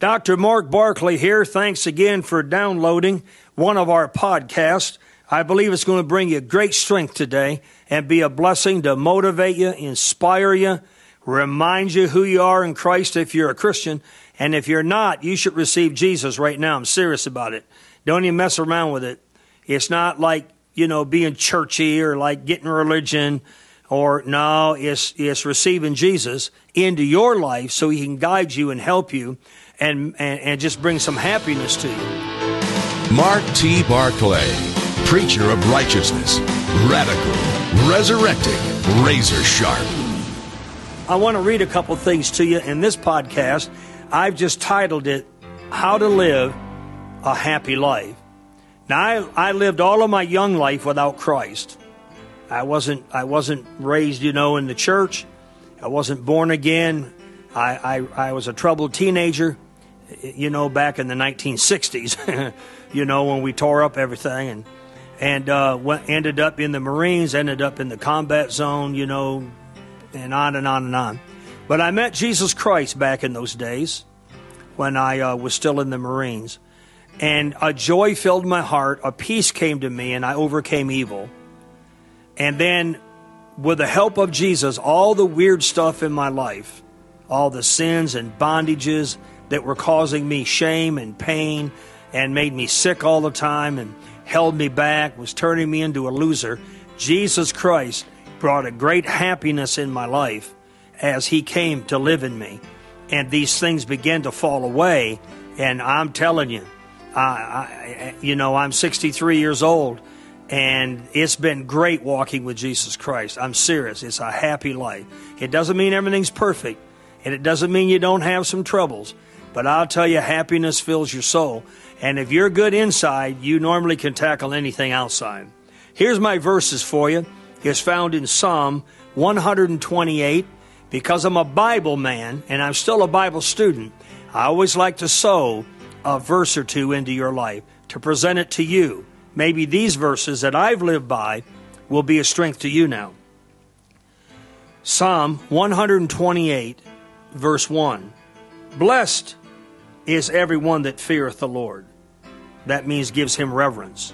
Dr. Mark Barclay here. Thanks again for downloading one of our podcasts. I believe it's going to bring you great strength today and be a blessing to motivate you, inspire you, remind you who you are in Christ if you're a Christian. And if you're not, you should receive Jesus right now. I'm serious about it. Don't even mess around with it. It's not like, you know, being churchy or like getting religion or no, it's, it's receiving Jesus into your life so he can guide you and help you and, and, and just bring some happiness to you. Mark T. Barclay, preacher of righteousness, radical, resurrecting, razor sharp. I want to read a couple things to you in this podcast. I've just titled it, How to Live a Happy Life. Now, I, I lived all of my young life without Christ. I wasn't, I wasn't raised, you know, in the church. I wasn't born again. I, I, I was a troubled teenager, you know, back in the 1960s, you know, when we tore up everything and, and uh, went, ended up in the Marines, ended up in the combat zone, you know, and on and on and on. But I met Jesus Christ back in those days when I uh, was still in the Marines. And a joy filled my heart, a peace came to me, and I overcame evil. And then, with the help of Jesus, all the weird stuff in my life, all the sins and bondages that were causing me shame and pain and made me sick all the time and held me back, was turning me into a loser, Jesus Christ brought a great happiness in my life as He came to live in me. And these things began to fall away. And I'm telling you, I, I, you know, I'm 63 years old and it's been great walking with Jesus Christ. I'm serious. It's a happy life. It doesn't mean everything's perfect, and it doesn't mean you don't have some troubles. But I'll tell you, happiness fills your soul. And if you're good inside, you normally can tackle anything outside. Here's my verses for you. It's found in Psalm 128. Because I'm a Bible man and I'm still a Bible student, I always like to sow a verse or two into your life to present it to you maybe these verses that I've lived by will be a strength to you now. Psalm 128, verse 1. Blessed is everyone that feareth the Lord. That means gives him reverence,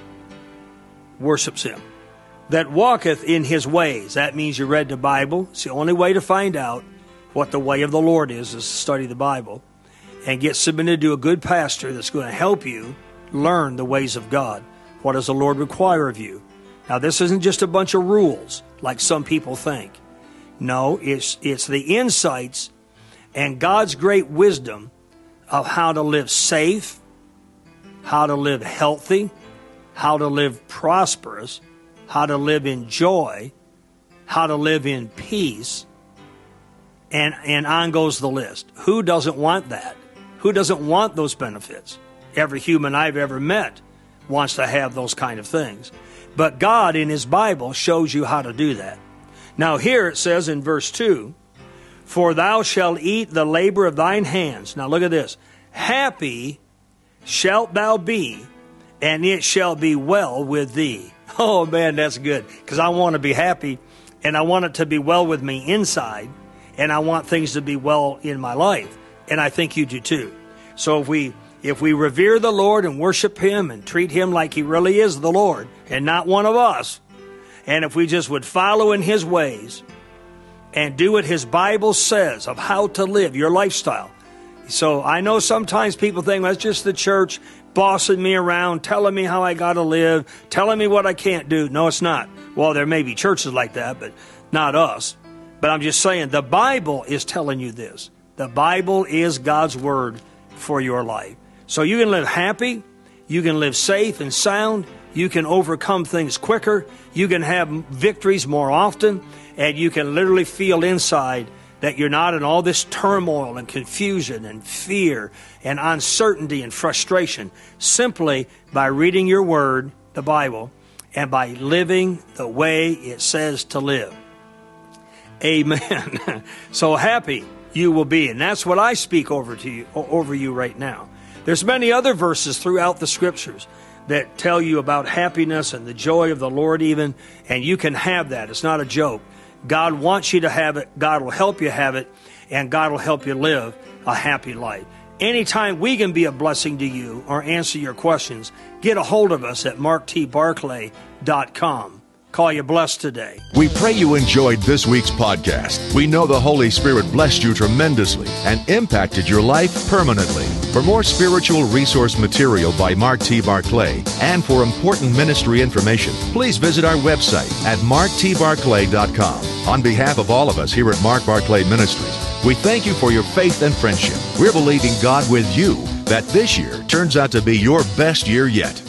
worships him. That walketh in his ways. That means you read the Bible. It's the only way to find out what the way of the Lord is, is to study the Bible and get submitted to a good pastor that's going to help you learn the ways of God. What does the Lord require of you? Now, this isn't just a bunch of rules like some people think. No, it's, it's the insights and God's great wisdom of how to live safe, how to live healthy, how to live prosperous, how to live in joy, how to live in peace, and, and on goes the list. Who doesn't want that? Who doesn't want those benefits? Every human I've ever met wants to have those kind of things. But God in His Bible shows you how to do that. Now, here it says in verse 2 For thou shalt eat the labor of thine hands. Now, look at this. Happy shalt thou be, and it shall be well with thee. Oh, man, that's good. Because I want to be happy, and I want it to be well with me inside, and I want things to be well in my life. And I think you do too. So if we if we revere the Lord and worship Him and treat Him like He really is the Lord and not one of us, and if we just would follow in His ways and do what His Bible says of how to live your lifestyle. So I know sometimes people think that's just the church bossing me around, telling me how I got to live, telling me what I can't do. No, it's not. Well, there may be churches like that, but not us. But I'm just saying the Bible is telling you this. The Bible is God's word for your life. So you can live happy, you can live safe and sound, you can overcome things quicker, you can have victories more often, and you can literally feel inside that you're not in all this turmoil and confusion and fear and uncertainty and frustration simply by reading your word, the Bible, and by living the way it says to live. Amen. so happy you will be, and that's what I speak over to you over you right now. There's many other verses throughout the scriptures that tell you about happiness and the joy of the Lord even, and you can have that. It's not a joke. God wants you to have it. God will help you have it, and God will help you live a happy life. Anytime we can be a blessing to you or answer your questions, get a hold of us at marktbarclay.com. Call you blessed today. We pray you enjoyed this week's podcast. We know the Holy Spirit blessed you tremendously and impacted your life permanently. For more spiritual resource material by Mark T. Barclay and for important ministry information, please visit our website at marktbarclay.com. On behalf of all of us here at Mark Barclay Ministries, we thank you for your faith and friendship. We're believing God with you that this year turns out to be your best year yet.